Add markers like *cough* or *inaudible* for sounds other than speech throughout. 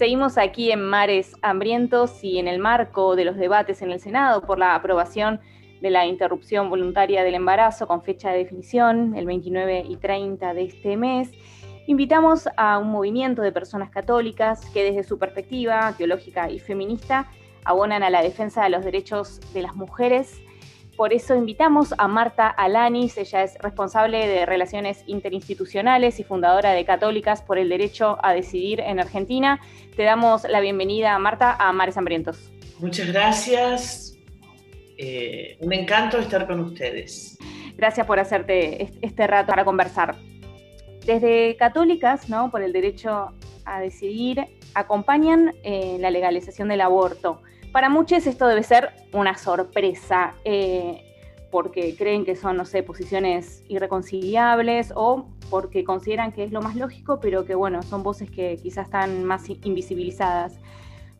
Seguimos aquí en Mares Hambrientos y en el marco de los debates en el Senado por la aprobación de la interrupción voluntaria del embarazo con fecha de definición el 29 y 30 de este mes. Invitamos a un movimiento de personas católicas que desde su perspectiva teológica y feminista abonan a la defensa de los derechos de las mujeres por eso invitamos a Marta Alanis, ella es responsable de Relaciones Interinstitucionales y fundadora de Católicas por el Derecho a Decidir en Argentina. Te damos la bienvenida, Marta, a Mares Hambrientos. Muchas gracias. Eh, un encanto estar con ustedes. Gracias por hacerte este rato para conversar. Desde Católicas, ¿no? por el derecho a decidir, acompañan eh, la legalización del aborto. Para muchos esto debe ser una sorpresa, eh, porque creen que son, no sé, posiciones irreconciliables o porque consideran que es lo más lógico, pero que, bueno, son voces que quizás están más invisibilizadas.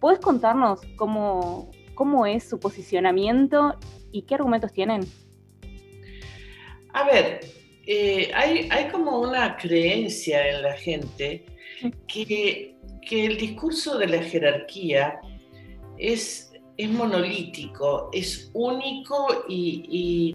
¿Puedes contarnos cómo, cómo es su posicionamiento y qué argumentos tienen? A ver, eh, hay, hay, como una creencia en la gente que, que el discurso de la jerarquía es, es monolítico, es único y,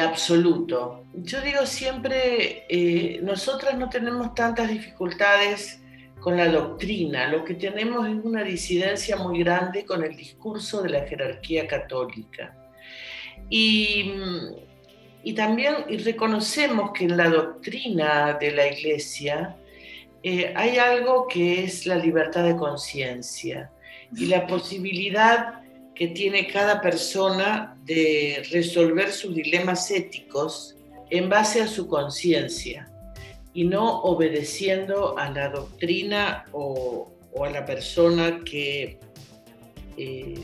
absoluto. Yo digo siempre, eh, nosotras no tenemos tantas dificultades con la doctrina, lo que tenemos es una disidencia muy grande con el discurso de la jerarquía católica. Y, también y reconocemos que en la doctrina de la Iglesia eh, hay algo que es la libertad de conciencia y la posibilidad que tiene cada persona de resolver sus dilemas éticos en base a su conciencia y no obedeciendo a la doctrina o, a la persona que, eh,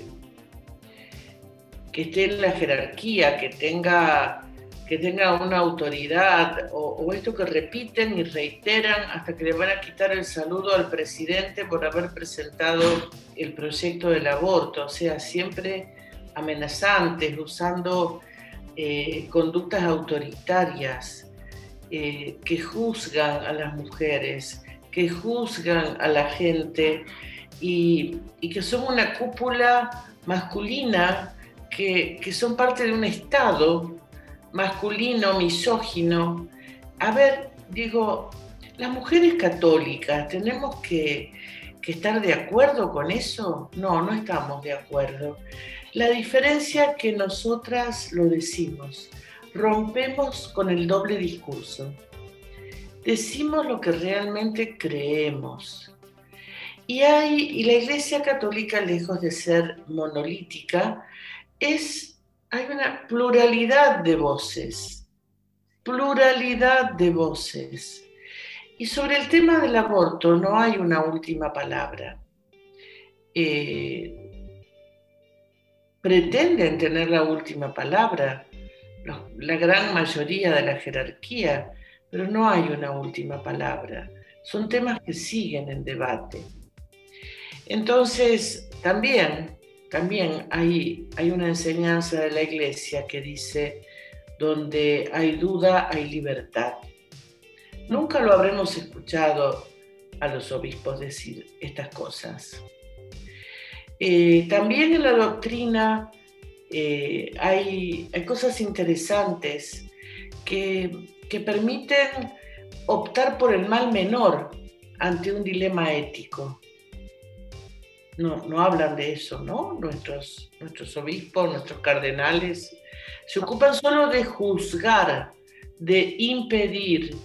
que esté en la jerarquía, que tenga que tenga una autoridad o, esto que repiten y reiteran hasta que le van a quitar el saludo al presidente por haber presentado el proyecto del aborto, o sea, siempre amenazantes, usando eh, conductas autoritarias eh, que juzgan a las mujeres, que juzgan a la gente y, que son una cúpula masculina que, que son parte de un Estado masculino, misógino. A ver, digo, las mujeres católicas, ¿tenemos que, estar de acuerdo con eso? No, no estamos de acuerdo. La diferencia que nosotras lo decimos, rompemos con el doble discurso. Decimos lo que realmente creemos. Y, hay, y la Iglesia Católica, lejos de ser monolítica, es hay una pluralidad de voces, pluralidad de voces. Y sobre el tema del aborto no hay una última palabra. Eh, pretenden tener la última palabra, la gran mayoría de la jerarquía, pero no hay una última palabra. Son temas que siguen en debate. Entonces, también también hay, hay una enseñanza de la iglesia que dice, donde hay duda, hay libertad. Nunca lo habremos escuchado a los obispos decir estas cosas. Eh, también en la doctrina eh, hay, hay, cosas interesantes que, que permiten optar por el mal menor ante un dilema ético no, hablan de eso, ¿no? Nuestros, nuestros obispos, nuestros cardenales, se ocupan solo de juzgar, de impedir,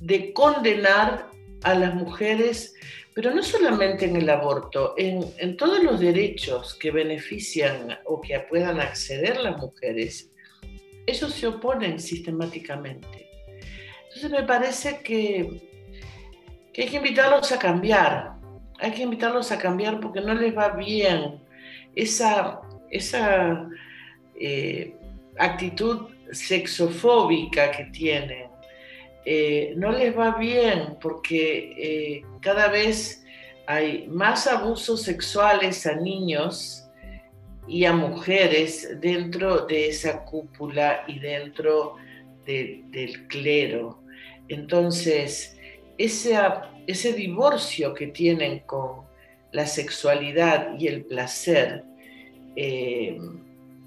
de condenar a las mujeres, pero no solamente en el aborto, en, en todos los derechos que benefician o que puedan acceder las mujeres, ellos se oponen sistemáticamente. Entonces me parece que hay que invitarlos a cambiar, hay que invitarlos a cambiar porque no les va bien esa, esa eh, actitud sexofóbica que tienen. Eh, no les va bien porque eh, cada vez hay más abusos sexuales a niños y a mujeres dentro de esa cúpula y dentro del clero. Entonces, ese, ese divorcio que tienen con, la sexualidad y el placer, eh,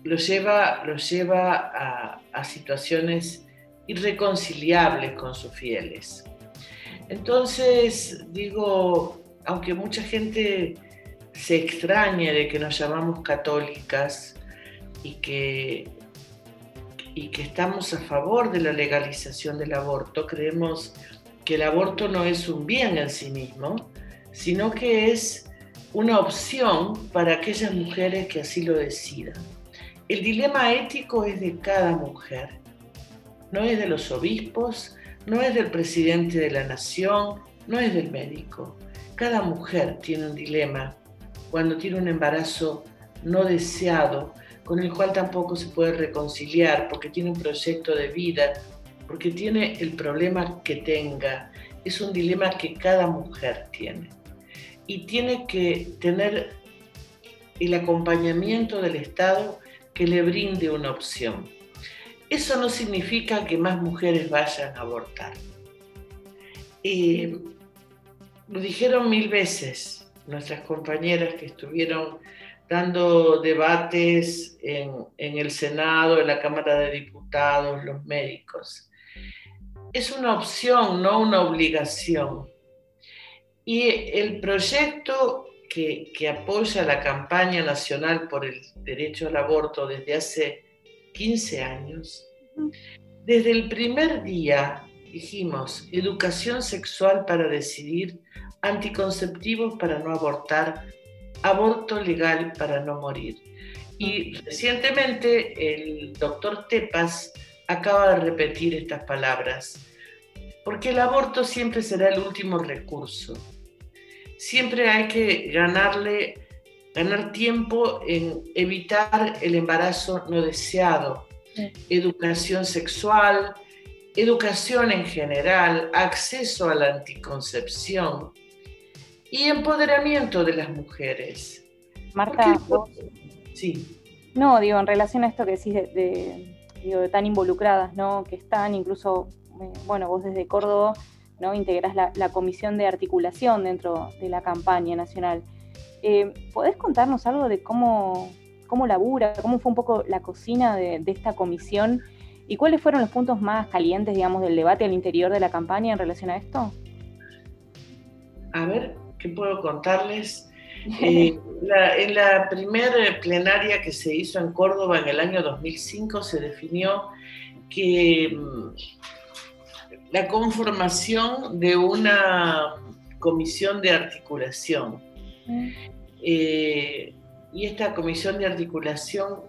lo lleva, lleva a, situaciones irreconciliables con sus fieles. Entonces, digo, aunque mucha gente se extrañe de que nos llamamos católicas y que, y que estamos a favor de la legalización del aborto, creemos que el aborto no es un bien en sí mismo, sino que es una opción para aquellas mujeres que así lo decidan. El dilema ético es de cada mujer, no es de los obispos, no es del presidente de la nación, no es del médico. Cada mujer tiene un dilema cuando tiene un embarazo no deseado, con el cual tampoco se puede reconciliar porque tiene un proyecto de vida, porque tiene el problema que tenga. Es un dilema que cada mujer tiene. Y tiene que tener el acompañamiento del Estado que le brinde una opción. Eso no significa que más mujeres vayan a abortar. lo dijeron mil veces nuestras compañeras que estuvieron dando debates en, en, el Senado, en la Cámara de Diputados, los médicos. Es una opción, no una obligación. Y el proyecto que, apoya la campaña nacional por el derecho al aborto desde hace 15 años, desde el primer día dijimos educación sexual para decidir, anticonceptivos para no abortar, aborto legal para no morir. Y recientemente el doctor Tepas acaba de repetir estas palabras, porque el aborto siempre será el último recurso siempre hay que ganarle, ganar tiempo en evitar el embarazo no deseado, educación sexual, educación en general, acceso a la anticoncepción y empoderamiento de las mujeres. Marta, sí. No, digo, en relación a esto que decís de, de tan involucradas, ¿no? Que están incluso, eh, bueno, vos desde Córdoba ¿no? Integrás la, comisión de articulación dentro de la campaña nacional. Eh, ¿Podés contarnos algo de cómo, cómo labura, cómo fue un poco la cocina de, esta comisión y cuáles fueron los puntos más calientes, digamos, del debate al interior de la campaña en relación a esto? A ver, ¿qué puedo contarles? Eh, *laughs* en la primera plenaria que se hizo en Córdoba en el año 2005 se definió que mm, la conformación de una comisión de articulación. Eh, y esta comisión de articulación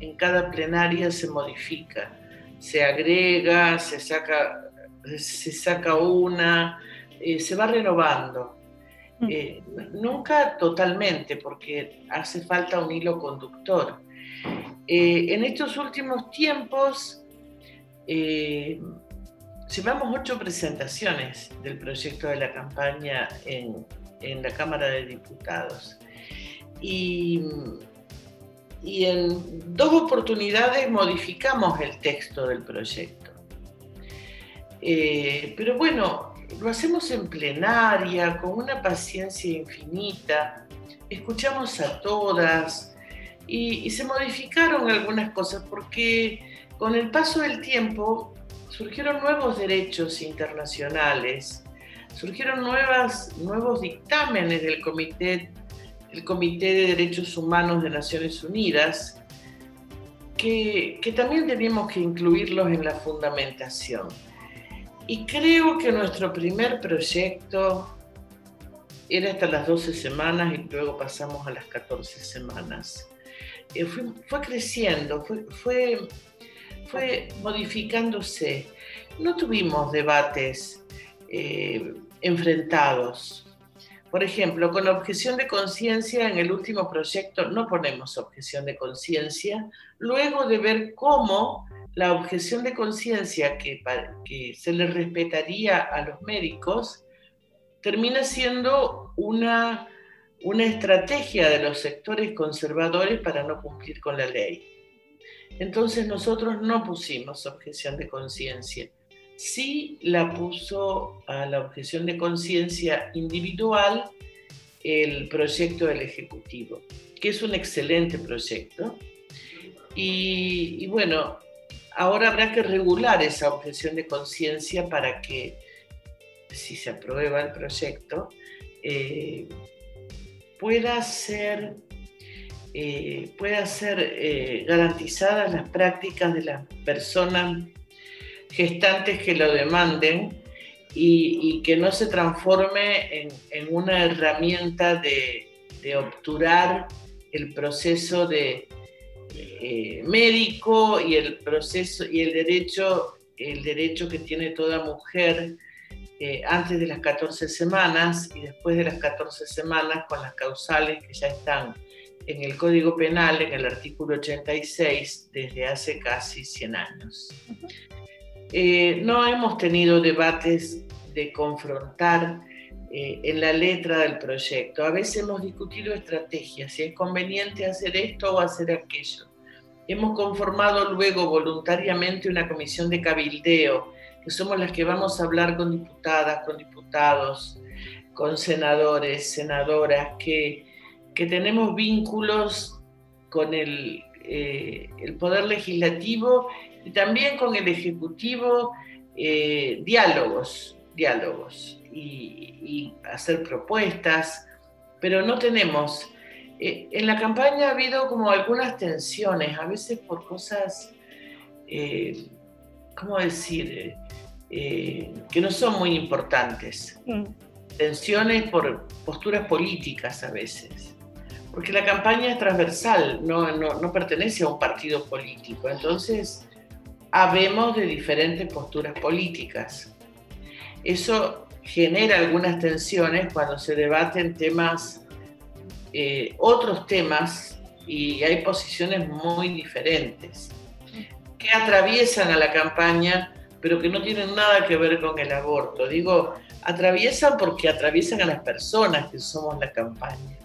en cada plenaria se modifica, se agrega, se saca, se saca una, eh, se va renovando. Mm. Eh, nunca totalmente, porque hace falta un hilo conductor. en estos últimos tiempos, Llevamos ocho presentaciones del proyecto de la campaña en, la Cámara de Diputados. Y, en dos oportunidades modificamos el texto del proyecto. Eh, pero bueno, lo hacemos en plenaria, con una paciencia infinita, escuchamos a todas y, se modificaron algunas cosas porque con el paso del tiempo surgieron nuevos derechos internacionales, surgieron nuevos dictámenes del Comité, el Comité de Derechos Humanos de Naciones Unidas, que, que también teníamos que incluirlos en la fundamentación. Y creo que nuestro primer proyecto era hasta las 12 semanas y luego pasamos a las 14 semanas. Eh, fue, fue, creciendo, fue, fue modificándose. No tuvimos debates eh, enfrentados. Por ejemplo, con objeción de conciencia en el último proyecto no ponemos objeción de conciencia, luego de ver cómo la objeción de conciencia que, se le respetaría a los médicos termina siendo una, una estrategia de los sectores conservadores para no cumplir con la ley. Entonces nosotros no pusimos objeción de conciencia. Sí la puso a la objeción de conciencia individual el proyecto del Ejecutivo, que es un excelente proyecto. Y, bueno, ahora habrá que regular esa objeción de conciencia para que, si se aprueba el proyecto, eh, pueda ser, eh, pueda ser eh, garantizadas las prácticas de las personas gestantes que lo demanden y, que no se transforme en, una herramienta de, obturar el proceso de eh, médico y el proceso y el derecho, el derecho que tiene toda mujer eh, antes de las 14 semanas y después de las 14 semanas con las causales que ya están en el Código Penal, en el artículo 86, desde hace casi 100 años. Eh, no hemos tenido debates de confrontar eh, en la letra del proyecto. A veces hemos discutido estrategias, si es conveniente hacer esto o hacer aquello. Hemos conformado luego voluntariamente una comisión de cabildeo, que somos las que vamos a hablar con diputadas, con diputados, con senadores, senadoras, que, que tenemos vínculos con el, eh, el Poder Legislativo y también con el Ejecutivo eh, diálogos, diálogos y, hacer propuestas, pero no tenemos. Eh, en la campaña ha habido como algunas tensiones, a veces por cosas, eh, ¿cómo decir?, que no son muy importantes. Mm. Tensiones por posturas políticas a veces porque la campaña es transversal, no, no, no, pertenece a un partido político. Entonces, habemos de diferentes posturas políticas. Eso genera algunas tensiones cuando se debaten temas, eh, otros temas, y hay posiciones muy diferentes que atraviesan a la campaña, pero que no tienen nada que ver con el aborto. Digo, atraviesan porque atraviesan a las personas que somos la campaña.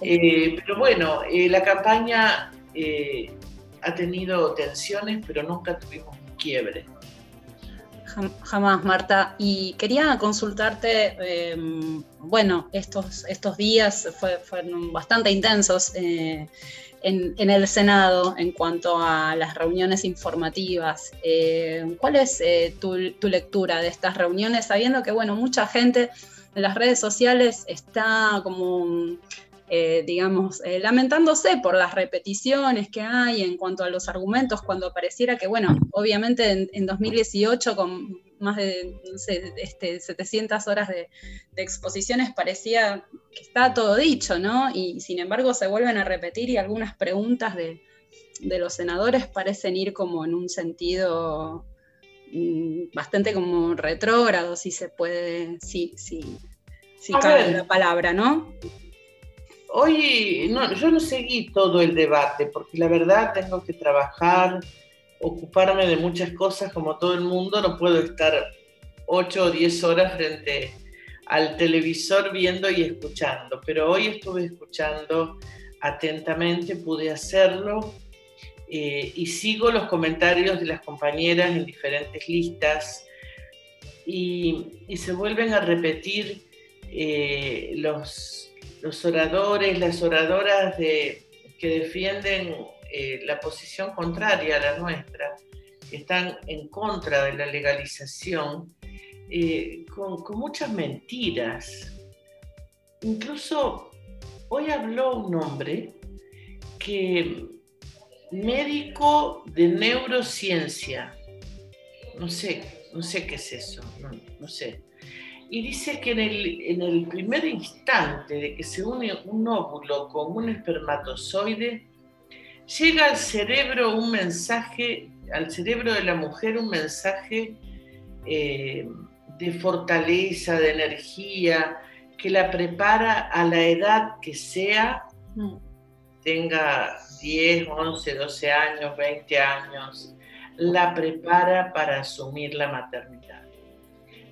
Eh, pero bueno, eh, la campaña ha tenido tensiones, pero nunca tuvimos un quiebre. Jamás, Marta. Y quería consultarte, em, bueno, estos, estos días fueron bastante intensos eh, en, el Senado en cuanto a las reuniones informativas. Eh, ¿Cuál es eh, tu, lectura de estas reuniones, sabiendo que, bueno, mucha gente en las redes sociales está como eh, digamos, eh, lamentándose por las repeticiones que hay en cuanto a los argumentos, cuando pareciera que, bueno, obviamente en, 2018 con más de no sé, este, 700 horas de, exposiciones parecía que está todo dicho, ¿no? Y sin embargo se vuelven a repetir y algunas preguntas de, los senadores parecen ir como en un sentido mm, bastante como retrógrado, si se puede, si, si, si cabe la palabra, ¿no? Hoy no, yo no seguí todo el debate porque la verdad tengo que trabajar, ocuparme de muchas cosas como todo el mundo, no puedo estar 8 o 10 horas frente al televisor viendo y escuchando, pero hoy estuve escuchando atentamente, pude hacerlo eh, y sigo los comentarios de las compañeras en diferentes listas y, se vuelven a repetir eh, los los oradores, las oradoras que defienden eh, la posición contraria a la nuestra, que están en contra de la legalización, eh, con, muchas mentiras. Incluso hoy habló un hombre que médico de neurociencia, no sé, no sé qué es eso, no sé, y dice que en el, en el primer instante de que se une un óvulo con un espermatozoide, llega al cerebro un mensaje, al cerebro de la mujer un mensaje eh, de fortaleza, de energía, que la prepara a la edad que sea, mm. tenga 10, 11, 12 años, 20 años, la prepara para asumir la maternidad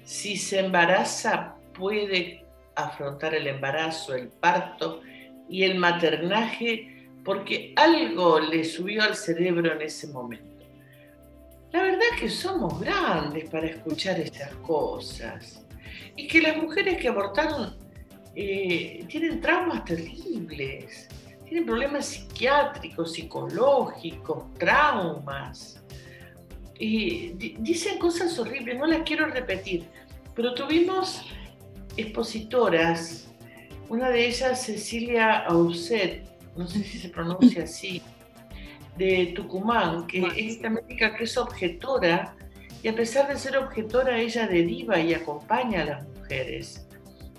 si se embaraza, puede afrontar el embarazo, el parto y el maternaje porque algo le subió al cerebro en ese momento. La verdad es que somos grandes para escuchar estas cosas y que las mujeres que abortaron eh, tienen traumas terribles, tienen problemas psiquiátricos, psicológicos, traumas. Y dicen cosas horribles, no las quiero repetir, pero tuvimos expositoras, una de ellas Cecilia Auset, no sé si se pronuncia así, de Tucumán, que es esta médica que es objetora, y a pesar de ser objetora, ella deriva y acompaña a las mujeres.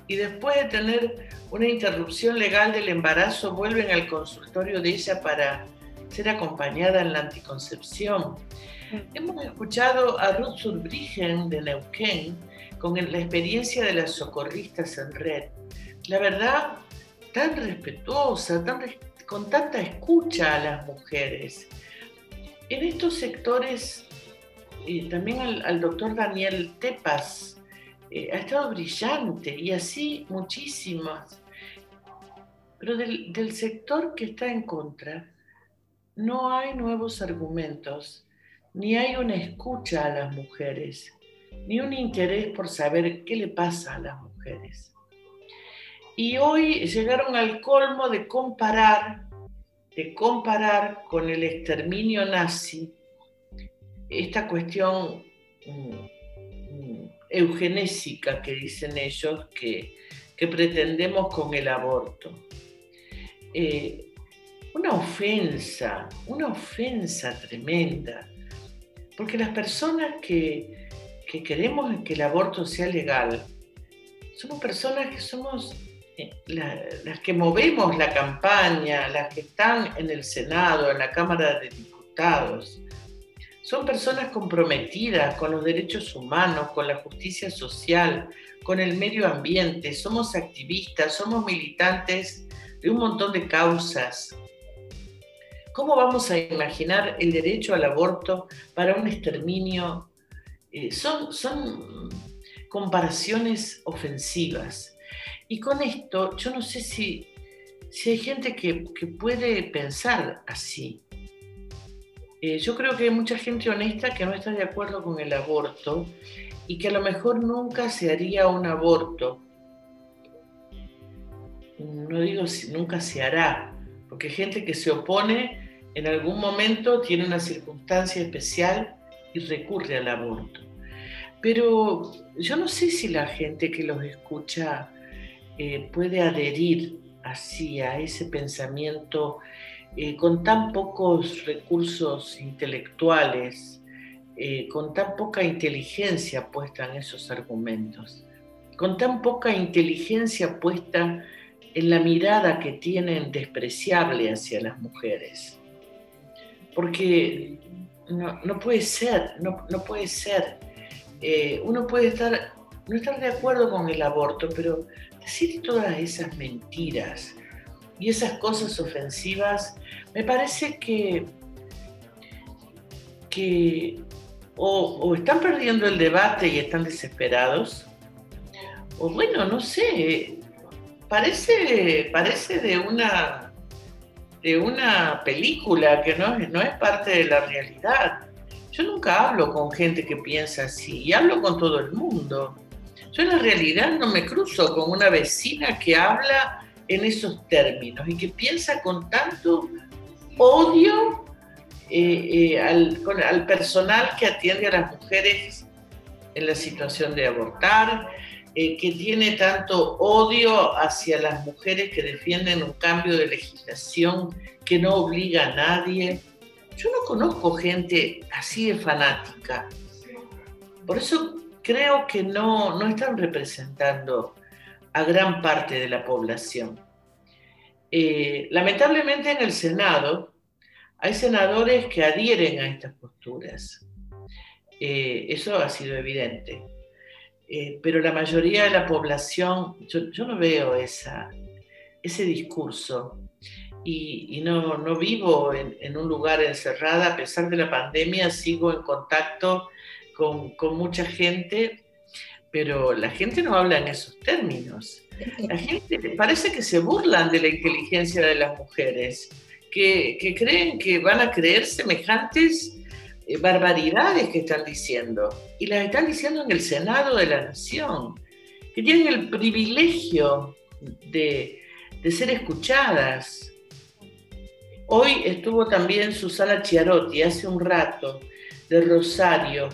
Y después de tener una interrupción legal del embarazo, vuelven al consultorio de ella para ser acompañada en la anticoncepción. Hemos escuchado a Ruth Surbrigen de Neuquén, con la experiencia de las socorristas en red. La verdad, tan respetuosa, con tanta escucha a las mujeres. En estos sectores, eh, también al, doctor Daniel Tepas, eh, ha estado brillante y así muchísimas. Pero del, del sector que está en contra, no hay nuevos argumentos, ni hay una escucha a las mujeres ni un interés por saber qué le pasa a las mujeres. Y hoy llegaron al colmo de comparar, de comparar con el exterminio nazi esta cuestión mm, eugenésica que dicen ellos que, pretendemos con el aborto. Eh, una ofensa, una ofensa tremenda, porque las personas que, que queremos que el aborto sea legal, somos personas que somos eh, las que movemos la campaña, las que están en el Senado, en la Cámara de Diputados. Son personas comprometidas con los derechos humanos, con la justicia social, con el medio ambiente. Somos activistas, somos militantes de un montón de causas. ¿Cómo vamos a imaginar el derecho al aborto para un exterminio eh, son, son comparaciones ofensivas. Y con esto, yo no sé si, si hay gente que, puede pensar así. Eh, yo creo que hay mucha gente honesta que no está de acuerdo con el aborto y que a lo mejor nunca se haría un aborto. No digo si nunca se hará, porque gente que se opone en algún momento tiene una circunstancia especial y recurre al aborto. Pero yo no sé si la gente que los escucha eh, puede adherir así a ese pensamiento eh, con tan pocos recursos intelectuales, eh, con tan poca inteligencia puesta en esos argumentos, con tan poca inteligencia puesta en la mirada que tienen despreciable hacia las mujeres. Porque no, puede ser, no, puede ser. Eh, uno puede estar, no estar de acuerdo con el aborto, pero decir todas esas mentiras y esas cosas ofensivas, me parece que, que o, están perdiendo el debate y están desesperados, o bueno, no sé, parece, parece de una de una película que no, no es parte de la realidad. Yo nunca hablo con gente que piensa así y hablo con todo el mundo. Yo en la realidad no me cruzo con una vecina que habla en esos términos y que piensa con tanto odio eh, eh, al, al personal que atiende a las mujeres en la situación de abortar, eh, que tiene tanto odio hacia las mujeres que defienden un cambio de legislación que no obliga a nadie. Yo no conozco gente así de fanática. Por eso creo que no, no están representando a gran parte de la población. Eh, lamentablemente en el Senado hay senadores que adhieren a estas posturas. Eh, eso ha sido evidente. Eh, pero la mayoría de la población, yo, no veo esa, ese discurso y, no, no, vivo en, un lugar encerrada, a pesar de la pandemia, sigo en contacto con, con, mucha gente, pero la gente no habla en esos términos. La *laughs* gente parece que se burlan de la inteligencia de las mujeres, que, que creen que van a creer semejantes barbaridades que están diciendo. Y las están diciendo en el Senado de la Nación, que tienen el privilegio de, ser escuchadas. Hoy estuvo también Susana Chiarotti hace un rato de Rosario,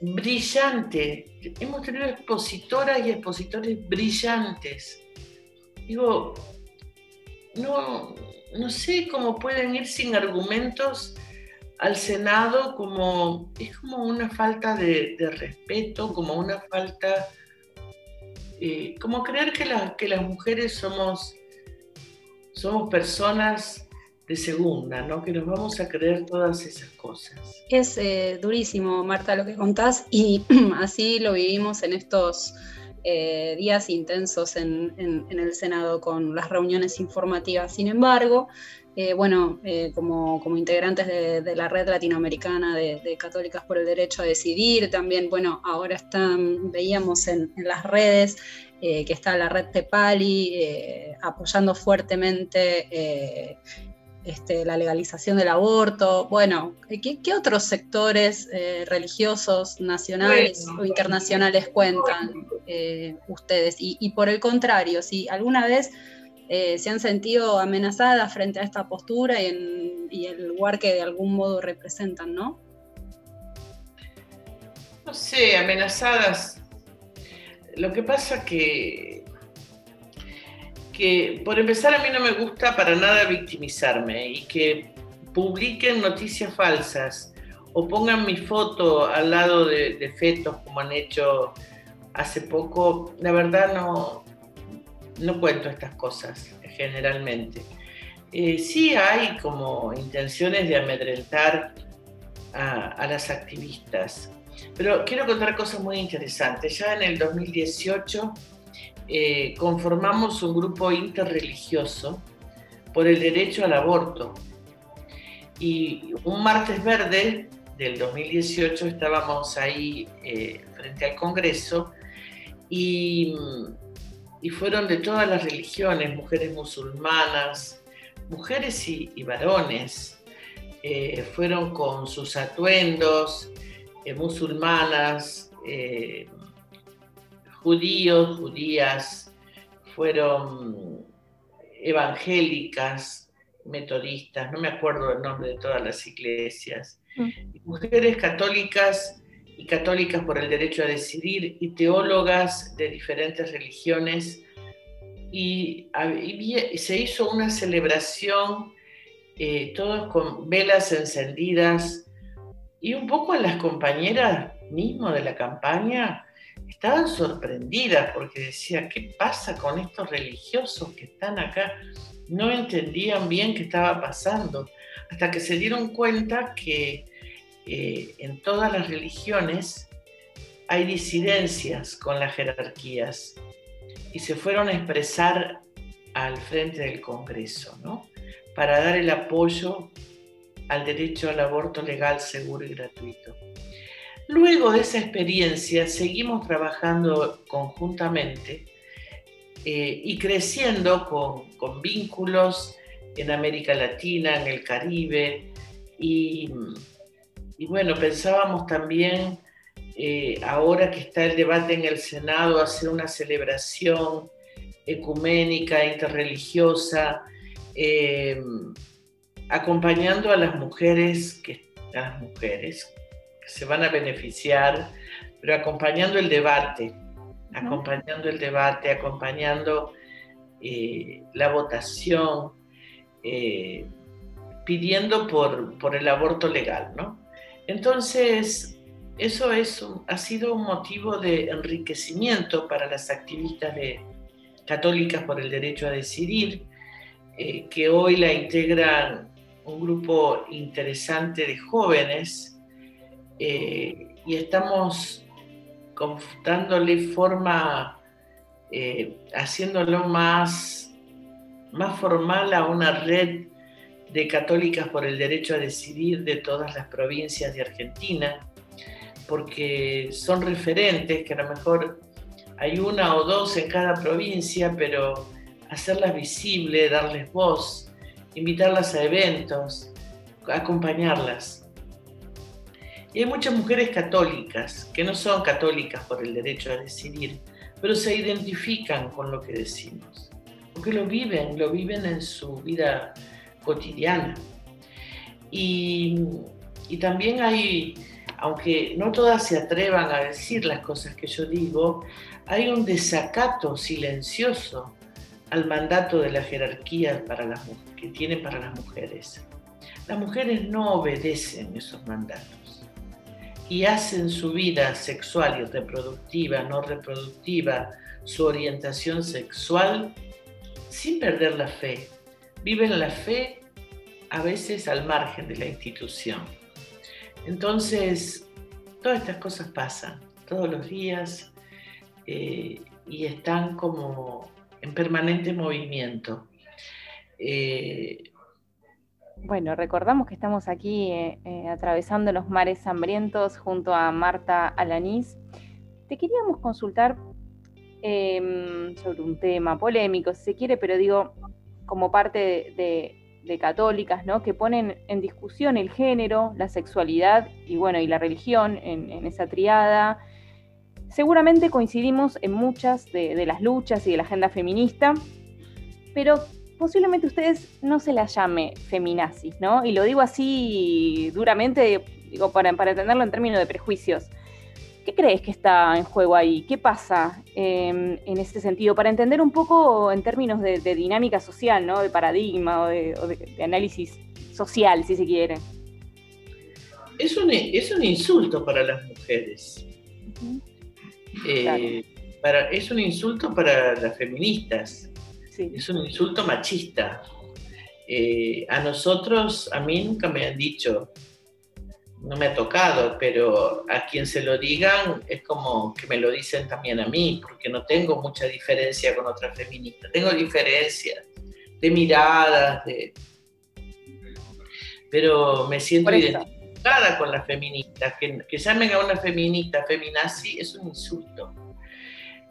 brillante. Hemos tenido expositoras y expositores brillantes. Digo, no, no sé cómo pueden ir sin argumentos al Senado como es como una falta de, respeto, como una falta, eh, como creer que, que las mujeres somos, somos personas de segunda, ¿no? Que nos vamos a creer todas esas cosas. Es eh, durísimo, Marta, lo que contás, y *clears throat* así lo vivimos en estos eh, días intensos en, el Senado con las reuniones informativas. Sin embargo, eh, bueno, eh, como, integrantes de, la red latinoamericana de, Católicas por el Derecho a Decidir, también, bueno, ahora están, veíamos en, las redes que está la red Tepali apoyando fuertemente este, la legalización del aborto. Bueno, ¿qué, otros sectores eh, religiosos nacionales o internacionales cuentan eh, ustedes? Y, por el contrario, si alguna vez eh, se han sentido amenazadas frente a esta postura y, el lugar que de algún modo representan, ¿no? No sé, amenazadas. Lo que pasa que que por empezar a mí no me gusta para nada victimizarme y que publiquen noticias falsas o pongan mi foto al lado de, fetos como han hecho hace poco, la verdad no, no cuento estas cosas generalmente. Eh, sí hay como intenciones de amedrentar a, las activistas, pero quiero contar cosas muy interesantes. Ya en el 2018 eh, conformamos un grupo interreligioso por el derecho al aborto. Y un martes verde del 2018 estábamos ahí eh, frente al Congreso y, fueron de todas las religiones, mujeres musulmanas, mujeres y, varones, eh, fueron con sus atuendos, musulmanas, judíos, judías, fueron evangélicas, metodistas, no me acuerdo el nombre de todas las iglesias, mm. mujeres católicas y católicas por el derecho a decidir y teólogas de diferentes religiones y, se hizo una celebración, eh, todos con velas encendidas y un poco las compañeras mismo de la campaña estaban sorprendidas porque decían, ¿qué pasa con estos religiosos que están acá? No entendían bien qué estaba pasando, hasta que se dieron cuenta que eh, en todas las religiones hay disidencias con las jerarquías y se fueron a expresar al frente del Congreso, ¿no? Para dar el apoyo al derecho al aborto legal, seguro y gratuito. Luego de esa experiencia seguimos trabajando conjuntamente eh, y creciendo con, vínculos en América Latina, en el Caribe y, bueno, pensábamos también, eh, ahora que está el debate en el Senado, hacer una celebración ecuménica, interreligiosa, eh, acompañando a las mujeres, que, a las mujeres se van a beneficiar, pero acompañando el debate, acompañando el debate, acompañando eh, la votación, pidiendo por, el aborto legal, ¿no? Entonces, eso es ha sido un motivo de enriquecimiento para las activistas católicas por el derecho a decidir, eh, que hoy la integran un grupo interesante de jóvenes eh, y estamos dándole forma, eh, haciéndolo más, más formal a una red de católicas por el derecho a decidir de todas las provincias de Argentina, porque son referentes que a lo mejor hay una o dos en cada provincia, pero hacerlas visibles, darles voz, invitarlas a eventos, acompañarlas. Y hay muchas mujeres católicas que no son católicas por el derecho a decidir, pero se identifican con lo que decimos, porque lo viven, lo viven en su vida cotidiana. Y, también hay, aunque no todas se atrevan a decir las cosas que yo digo, hay un desacato silencioso al mandato de la jerarquía para las, que tiene para las mujeres. Las mujeres no obedecen esos mandatos y hacen su vida sexual y reproductiva, no reproductiva, su orientación sexual sin perder la fe. Viven la fe a veces al margen de la institución. Entonces, todas estas cosas pasan todos los días eh, y están como en permanente movimiento. Eh, bueno, recordamos que estamos aquí eh, atravesando los mares hambrientos junto a Marta Alanís. Te queríamos consultar em, sobre un tema polémico, si se quiere, pero digo, como parte de, católicas, ¿no? Que ponen en discusión el género, la sexualidad y bueno, y la religión en, esa triada. Seguramente coincidimos en muchas de, las luchas y de la agenda feminista, pero posiblemente ustedes no se la llame feminazis, ¿no? Y lo digo así duramente, digo, para, para entenderlo en términos de prejuicios. ¿Qué crees que está en juego ahí? ¿Qué pasa em, en ese sentido? Para entender un poco en términos de, dinámica social, ¿no? De paradigma o de, análisis social, si se quiere. Es un, es un insulto para las mujeres. Eh, para, es un insulto para las feministas. Es un insulto machista. Eh, a nosotros, a mí nunca me han dicho no me ha tocado, pero a quien se lo digan es como que me lo dicen también a mí, porque no tengo mucha diferencia con otras feministas. Tengo diferencias de miradas, de... pero me siento identificada con las feministas. Que, que, llamen a una feminista feminazi es un insulto.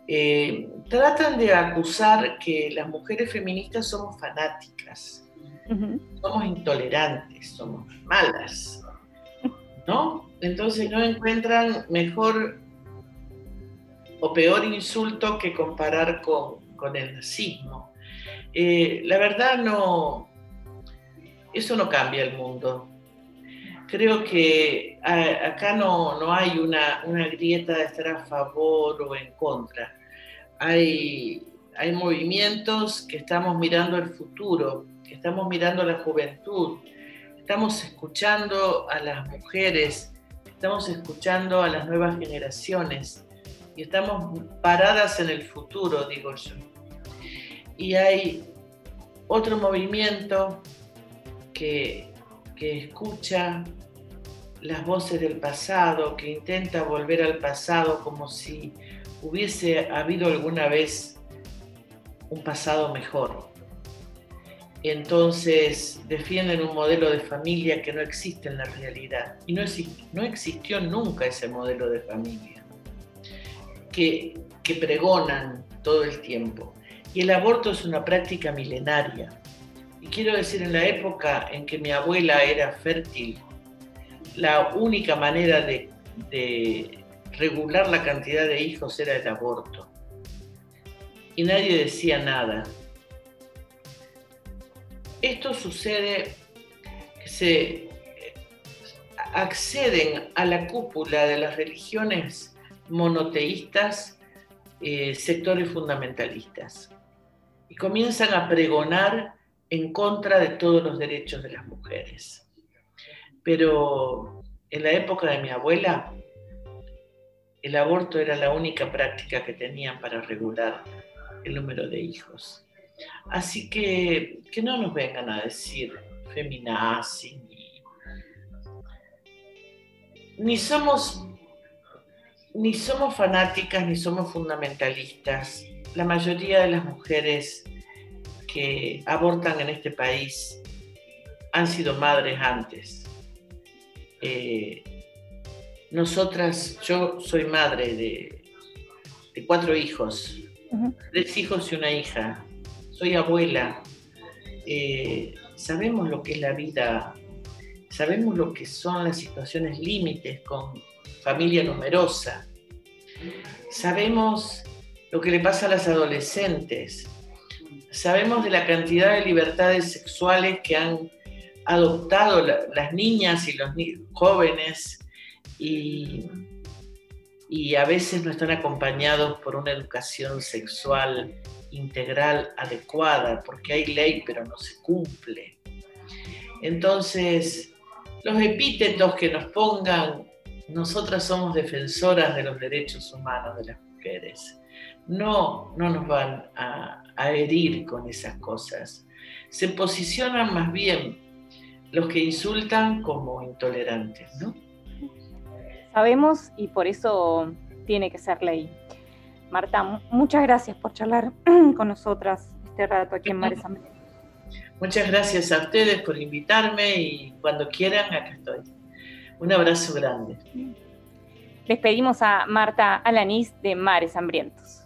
Eh, tratan de acusar que las mujeres feministas somos fanáticas, somos intolerantes, somos malas ¿no? Entonces no encuentran mejor o peor insulto que comparar con, el nazismo. Eh, la verdad no, eso no cambia el mundo. Creo que acá no, no hay una, una, grieta de estar a favor o en contra. Hay, hay movimientos que estamos mirando el futuro, que estamos mirando la juventud, estamos escuchando a las mujeres, estamos escuchando a las nuevas generaciones y estamos paradas en el futuro, digo yo. Y hay otro movimiento que, que escucha las voces del pasado, que intenta volver al pasado como si hubiese habido alguna vez un pasado mejor entonces defienden un modelo de familia que no existe en la realidad. Y no, no existió nunca ese modelo de familia que, que pregonan todo el tiempo. Y el aborto es una práctica milenaria. Y quiero decir, en la época en que mi abuela era fértil, la única manera de, de regular la cantidad de hijos era el aborto. Y nadie decía nada esto sucede se acceden a la cúpula de las religiones monoteístas eh, sectores fundamentalistas y comienzan a pregonar en contra de todos los derechos de las mujeres. Pero en la época de mi abuela, el aborto era la única práctica que tenían para regular el número de hijos. Así que que no nos vengan a decir feminazi, ni, somos ni somos fanáticas ni somos fundamentalistas. La mayoría de las mujeres que abortan en este país han sido madres antes. Eh, nosotras, yo soy madre de, cuatro hijos, tres hijos y una hija soy abuela, eh, sabemos lo que es la vida, sabemos lo que son las situaciones límites con familia numerosa, sabemos lo que le pasa a las adolescentes. Sabemos de la cantidad de libertades sexuales que han adoptado las niñas y los jóvenes y, y a veces no están acompañados por una educación sexual integral adecuada, porque hay ley pero no se cumple. Entonces, los epítetos que nos pongan, nosotras somos defensoras de los derechos humanos de las mujeres. No, no nos van a, a herir con esas cosas. Se posicionan más bien los que insultan como intolerantes, ¿no? Sabemos y por eso tiene que ser ley. Marta, muchas gracias por charlar *clears throat* con nosotras este rato aquí en Mares *laughs* Muchas gracias a ustedes por invitarme y cuando quieran, acá estoy. Un abrazo grande. Les pedimos a Marta Alanís de Mares Hambrientos.